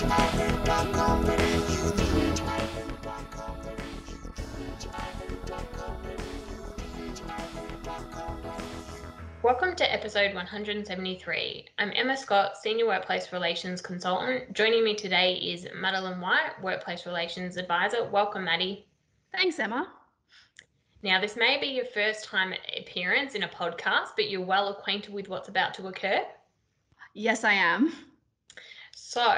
Welcome to episode 173. I'm Emma Scott, Senior Workplace Relations Consultant. Joining me today is Madeline White, Workplace Relations Advisor. Welcome, Maddie. Thanks, Emma. Now, this may be your first time appearance in a podcast, but you're well acquainted with what's about to occur. Yes, I am. So,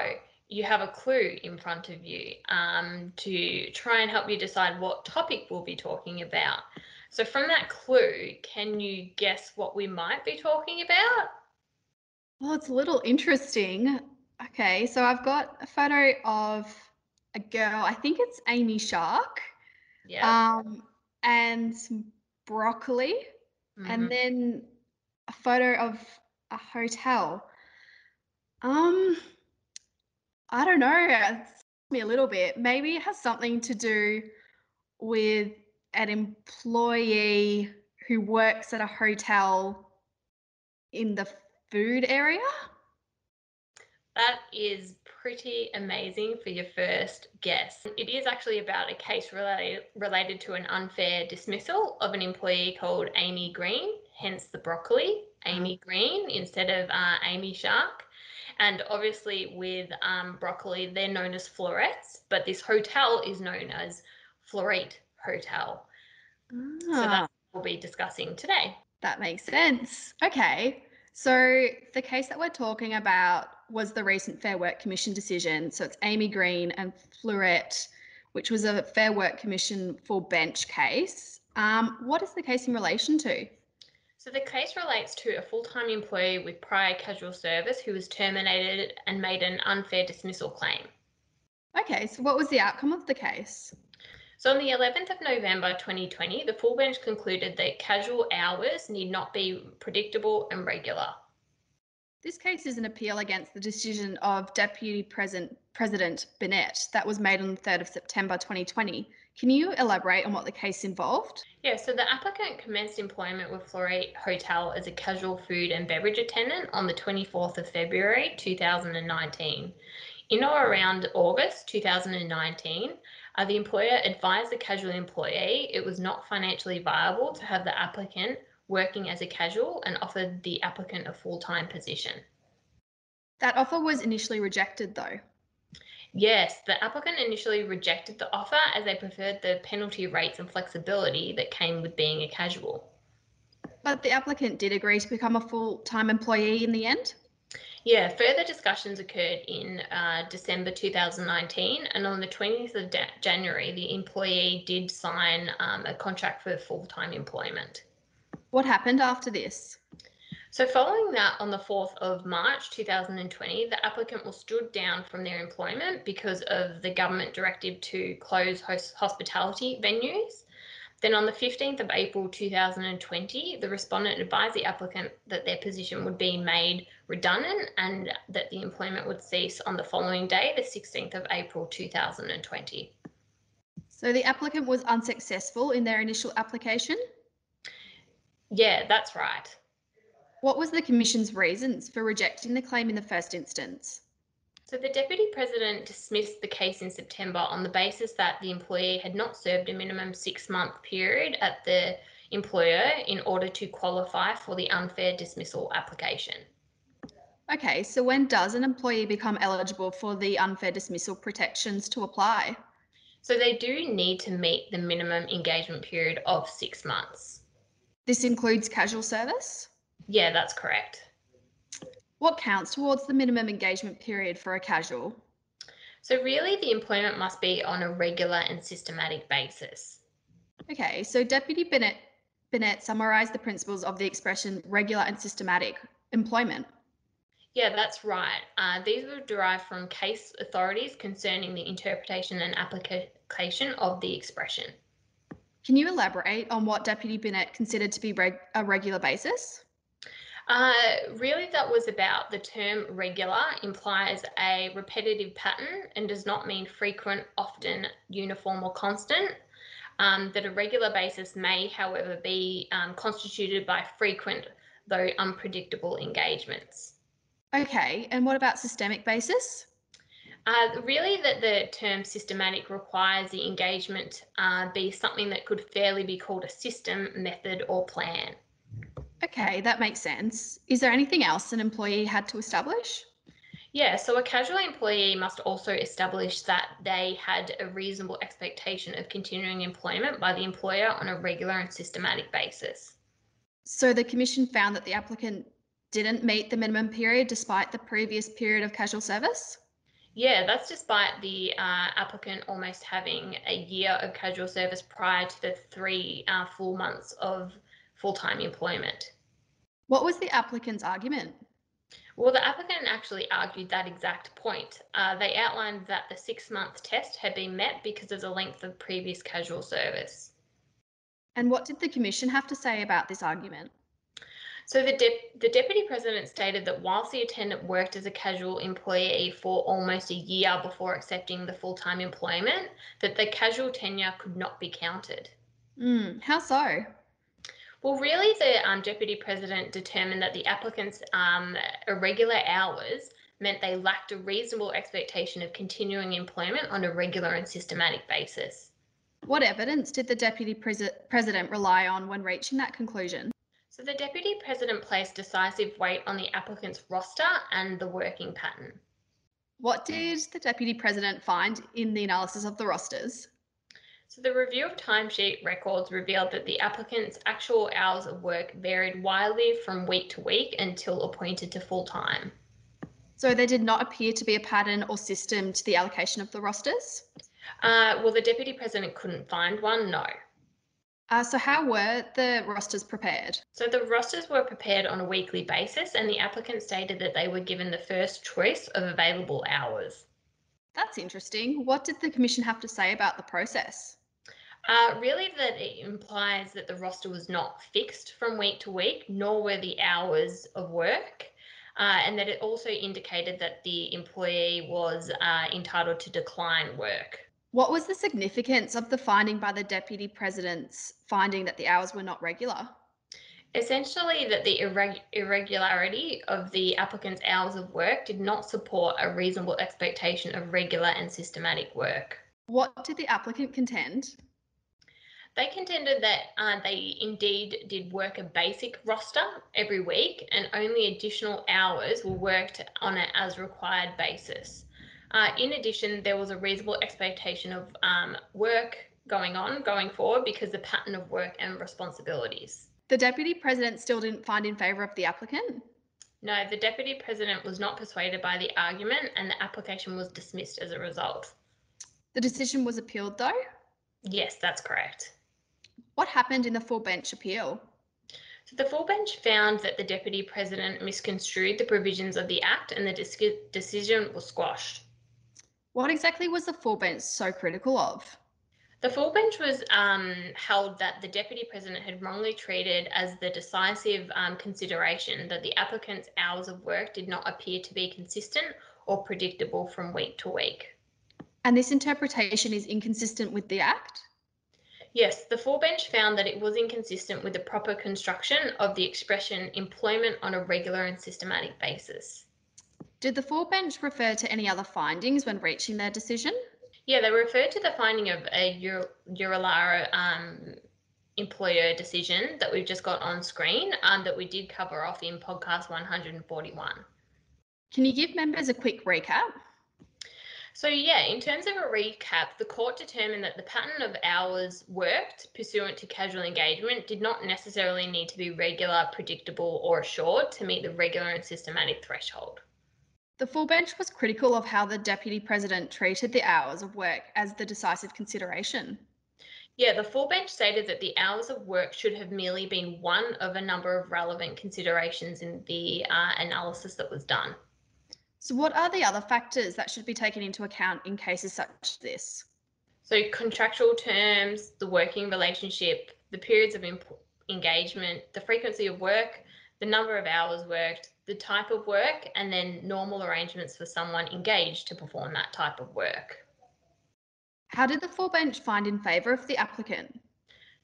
you have a clue in front of you um, to try and help you decide what topic we'll be talking about. So, from that clue, can you guess what we might be talking about? Well, it's a little interesting. Okay, so I've got a photo of a girl. I think it's Amy Shark. Yeah. Um, and some broccoli, Mhm. and then a photo of a hotel. Um, I don't know. It's me a little bit. Maybe it has something to do with an employee who works at a hotel in the food area. That is pretty amazing for your first guess. It is actually about a case related, related to an unfair dismissal of an employee called Amy Green, hence the broccoli, Amy Green instead of uh, Amy Shark. And obviously, with um, broccoli, they're known as florets, but this hotel is known as Floreat Hotel. So Ah. that's what we'll be discussing today. That makes sense. Okay. So the case that we're talking about was the recent Fair Work Commission decision. So it's Amy Green and Floreat, which was a Fair Work Commission full bench case. Um, what is the case in relation to? So the case relates to a full-time employee with prior casual service who was terminated and made an unfair dismissal claim. Okay, so what was the outcome of the case? So on the 11th of November 2020, the full bench concluded that casual hours need not be predictable and regular. This case is an appeal against the decision of Deputy President, President Binet that was made on the 3rd of September 2020. Can you elaborate on what the case involved? Yeah, so the applicant commenced employment with Floreat Hotel as a casual food and beverage attendant on the 24th of February 2019. In or around August 2019, uh, the employer advised the casual employee it was not financially viable to have the applicant working as a casual and offered the applicant a full time position. That offer was initially rejected, though. Yes, the applicant initially rejected the offer as they preferred the penalty rates and flexibility that came with being a casual. But the applicant did agree to become a full time employee in the end. Yeah, further discussions occurred in uh, December 2019, and on the 20th of da- January, the employee did sign um, a contract for full time employment. What happened after this? So, following that, on the 4th of March 2020, the applicant was stood down from their employment because of the government directive to close host- hospitality venues. Then, on the 15th of April 2020, the respondent advised the applicant that their position would be made redundant and that the employment would cease on the following day, the 16th of April 2020. So the applicant was unsuccessful in their initial application. Yeah, that's right. What was the Commission's reasons for rejecting the claim in the first instance? So the Deputy President dismissed the case in September on the basis that the employee had not served a minimum six month period at the employer in order to qualify for the unfair dismissal application. Okay, so when does an employee become eligible for the unfair dismissal protections to apply? So they do need to meet the minimum engagement period of six months. This includes casual service? Yeah, that's correct. What counts towards the minimum engagement period for a casual? So really the employment must be on a regular and systematic basis. Okay, so Deputy Binet, Binet summarised the principles of the expression regular and systematic employment. Yeah, that's right. Uh, these were derived from case authorities concerning the interpretation and application of the expression. Can you elaborate on what Deputy Binet considered to be reg- a regular basis? Uh, really, that was about the term regular implies a repetitive pattern and does not mean frequent, often, uniform, or constant. Um, that a regular basis may, however, be um, constituted by frequent, though unpredictable engagements. Okay, and what about systemic basis? Uh, really, that the term systematic requires the engagement uh, be something that could fairly be called a system, method, or plan. Okay, that makes sense. Is there anything else an employee had to establish? Yeah, so a casual employee must also establish that they had a reasonable expectation of continuing employment by the employer on a regular and systematic basis. So the Commission found that the applicant didn't meet the minimum period despite the previous period of casual service? Yeah, that's despite the uh, applicant almost having a year of casual service prior to the three uh, full months of full time employment. What was the applicant's argument? Well, the applicant actually argued that exact point. Uh, they outlined that the six month test had been met because of the length of previous casual service. And what did the Commission have to say about this argument? So the, de- the Deputy President stated that whilst the attendant worked as a casual employee for almost a year before accepting the full-time employment, that the casual tenure could not be counted. Mm, how so? Well, really, the um, Deputy President determined that the applicant's um, irregular hours meant they lacked a reasonable expectation of continuing employment on a regular and systematic basis. What evidence did the Deputy Pres- President rely on when reaching that conclusion? So the Deputy President placed decisive weight on the applicant's roster and the working pattern. What did the Deputy President find in the analysis of the rosters? So the review of timesheet records revealed that the applicant's actual hours of work varied widely from week to week until appointed to full time. So there did not appear to be a pattern or system to the allocation of the rosters? Uh, well, the Deputy President couldn't find one, no. Uh, so how were the rosters prepared? So the rosters were prepared on a weekly basis, and the applicant stated that they were given the first choice of available hours. That's interesting. What did the Commission have to say about the process? Uh, really, that it implies that the roster was not fixed from week to week, nor were the hours of work, uh, and that it also indicated that the employee was uh, entitled to decline work. What was the significance of the finding by the Deputy President's finding that the hours were not regular? Essentially, that the irreg- irregularity of the applicant's hours of work did not support a reasonable expectation of regular and systematic work. What did the applicant contend? They contended that uh, they indeed did work a basic roster every week and only additional hours were worked on an as required basis. Uh, in addition, there was a reasonable expectation of um, work going on going forward because the pattern of work and responsibilities. The Deputy President still didn't find in favour of the applicant? No, the Deputy President was not persuaded by the argument and the application was dismissed as a result. The decision was appealed though? Yes, that's correct. What happened in the full bench appeal? So the full bench found that the Deputy President misconstrued the provisions of the Act and the dis- decision was squashed. What exactly was the full bench so critical of? The full bench was um, held that the Deputy President had wrongly treated as the decisive um, consideration that the applicant's hours of work did not appear to be consistent or predictable from week to week. And this interpretation is inconsistent with the Act? Yes, the full bench found that it was inconsistent with the proper construction of the expression employment on a regular and systematic basis. Did the full bench refer to any other findings when reaching their decision? Yeah, they referred to the finding of a Urilara um, employer decision that we've just got on screen um, that we did cover off in podcast 141. Can you give members a quick recap? So, yeah, in terms of a recap, the court determined that the pattern of hours worked pursuant to casual engagement did not necessarily need to be regular, predictable, or assured to meet the regular and systematic threshold. The full bench was critical of how the Deputy President treated the hours of work as the decisive consideration. Yeah, the full bench stated that the hours of work should have merely been one of a number of relevant considerations in the uh, analysis that was done. So, what are the other factors that should be taken into account in cases such as this? So, contractual terms, the working relationship, the periods of imp- engagement, the frequency of work, the number of hours worked, the type of work, and then normal arrangements for someone engaged to perform that type of work. How did the full bench find in favour of the applicant?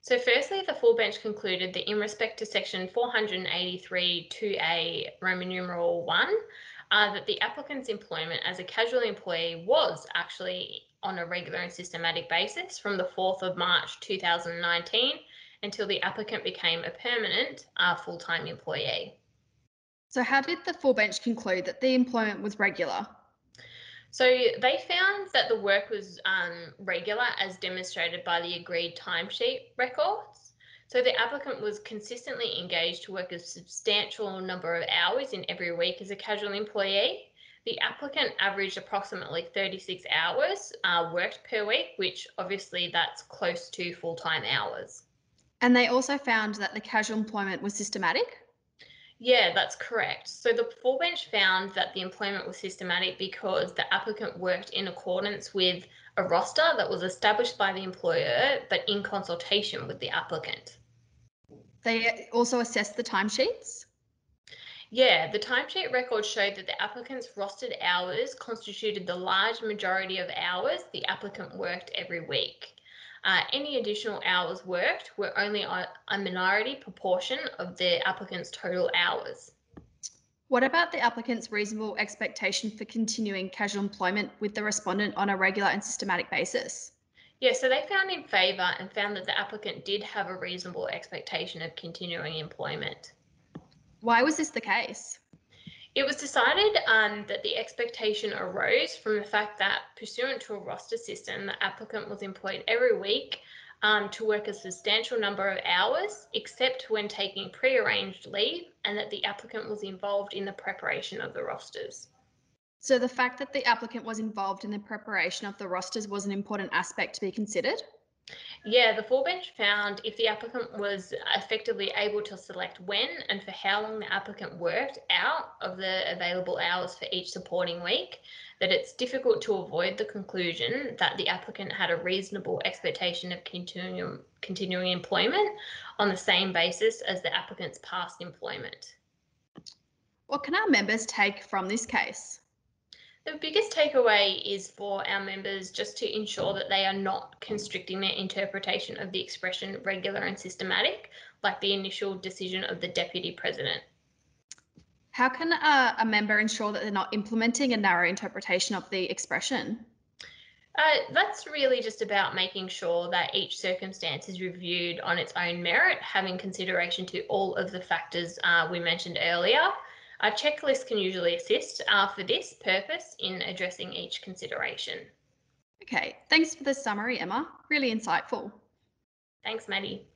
So, firstly, the full bench concluded that in respect to section 483 2A Roman numeral 1, uh, that the applicant's employment as a casual employee was actually on a regular and systematic basis from the 4th of March 2019 until the applicant became a permanent uh, full time employee. So, how did the full bench conclude that the employment was regular? So they found that the work was um, regular as demonstrated by the agreed timesheet records. So the applicant was consistently engaged to work a substantial number of hours in every week as a casual employee. The applicant averaged approximately 36 hours uh, worked per week, which obviously that's close to full-time hours. And they also found that the casual employment was systematic? Yeah, that's correct. So the full bench found that the employment was systematic because the applicant worked in accordance with a roster that was established by the employer, but in consultation with the applicant. They also assessed the timesheets? Yeah, the timesheet records showed that the applicant's rostered hours constituted the large majority of hours the applicant worked every week. Uh, any additional hours worked were only a, a minority proportion of the applicant's total hours. What about the applicant's reasonable expectation for continuing casual employment with the respondent on a regular and systematic basis? Yeah, so they found in favour and found that the applicant did have a reasonable expectation of continuing employment. Why was this the case? It was decided um, that the expectation arose from the fact that, pursuant to a roster system, the applicant was employed every week um, to work a substantial number of hours, except when taking pre-arranged leave, and that the applicant was involved in the preparation of the rosters. So the fact that the applicant was involved in the preparation of the rosters was an important aspect to be considered? Yeah, the full bench found if the applicant was effectively able to select when and for how long the applicant worked out of the available hours for each supporting week, that it's difficult to avoid the conclusion that the applicant had a reasonable expectation of continuing, continuing employment on the same basis as the applicant's past employment. What can our members take from this case? The biggest takeaway is for our members just to ensure that they are not constricting their interpretation of the expression regular and systematic, like the initial decision of the Deputy President. How can a, a member ensure that they're not implementing a narrow interpretation of the expression? Uh, that's really just about making sure that each circumstance is reviewed on its own merit, having consideration to all of the factors uh, we mentioned earlier, a checklist can usually assist uh, for this purpose in addressing each consideration. Okay, thanks for the summary, Emma. Really insightful. Thanks, Maddie.